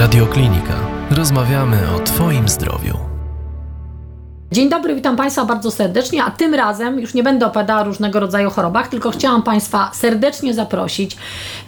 Radioklinika. Rozmawiamy o Twoim zdrowiu. Dzień dobry, witam Państwa bardzo serdecznie, a tym razem już nie będę opowiadała o różnego rodzaju chorobach, tylko chciałam Państwa serdecznie zaprosić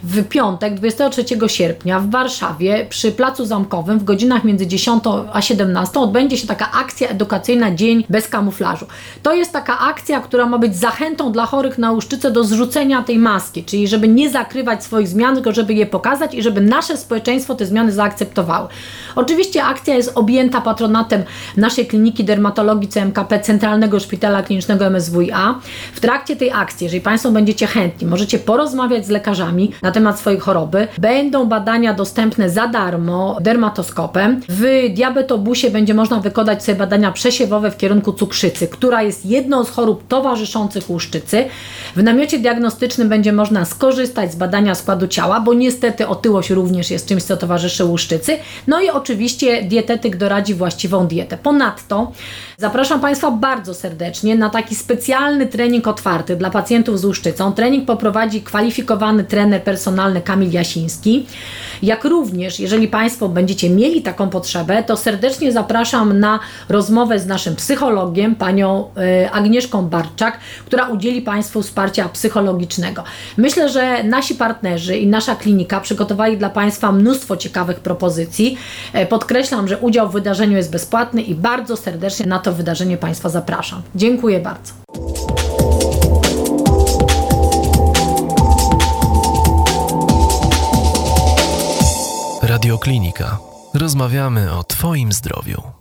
w piątek, 23 sierpnia w Warszawie przy Placu Zamkowym w godzinach między 10 a 17 odbędzie się taka akcja edukacyjna Dzień bez kamuflażu. To jest taka akcja, która ma być zachętą dla chorych na łuszczycę do zrzucenia tej maski, czyli żeby nie zakrywać swoich zmian, tylko żeby je pokazać i żeby nasze społeczeństwo te zmiany zaakceptowało. Oczywiście akcja jest objęta patronatem naszej kliniki dermatologii CMKP Centralnego Szpitala Klinicznego MSWiA. W trakcie tej akcji, jeżeli Państwo będziecie chętni, możecie porozmawiać z lekarzami na temat swojej choroby. Będą badania dostępne za darmo dermatoskopem. W diabetobusie będzie można wykonać sobie badania przesiewowe w kierunku cukrzycy, która jest jedną z chorób towarzyszących łuszczycy. W namiocie diagnostycznym będzie można skorzystać z badania składu ciała, bo niestety otyłość również jest czymś, co towarzyszy łuszczycy. No i oczywiście dietetyk doradzi właściwą dietę. Ponadto zapraszam Państwa bardzo serdecznie na taki specjalny trening otwarty dla pacjentów z łuszczycą. Trening poprowadzi kwalifikowany trener personalny Kamil Jasiński. Jak również, jeżeli Państwo będziecie mieli taką potrzebę, to serdecznie zapraszam na rozmowę z naszym psychologiem, panią y, Agnieszką Barczak, która udzieli Państwu wsparcia psychologicznego. Myślę, że nasi partnerzy i nasza klinika przygotowali dla Państwa mnóstwo ciekawych propozycji. E, Podkreślam, że udział w wydarzeniu jest bezpłatny i bardzo serdecznie na wydarzenie Państwa zapraszam. Dziękuję bardzo. Radioklinika. Rozmawiamy o Twoim zdrowiu.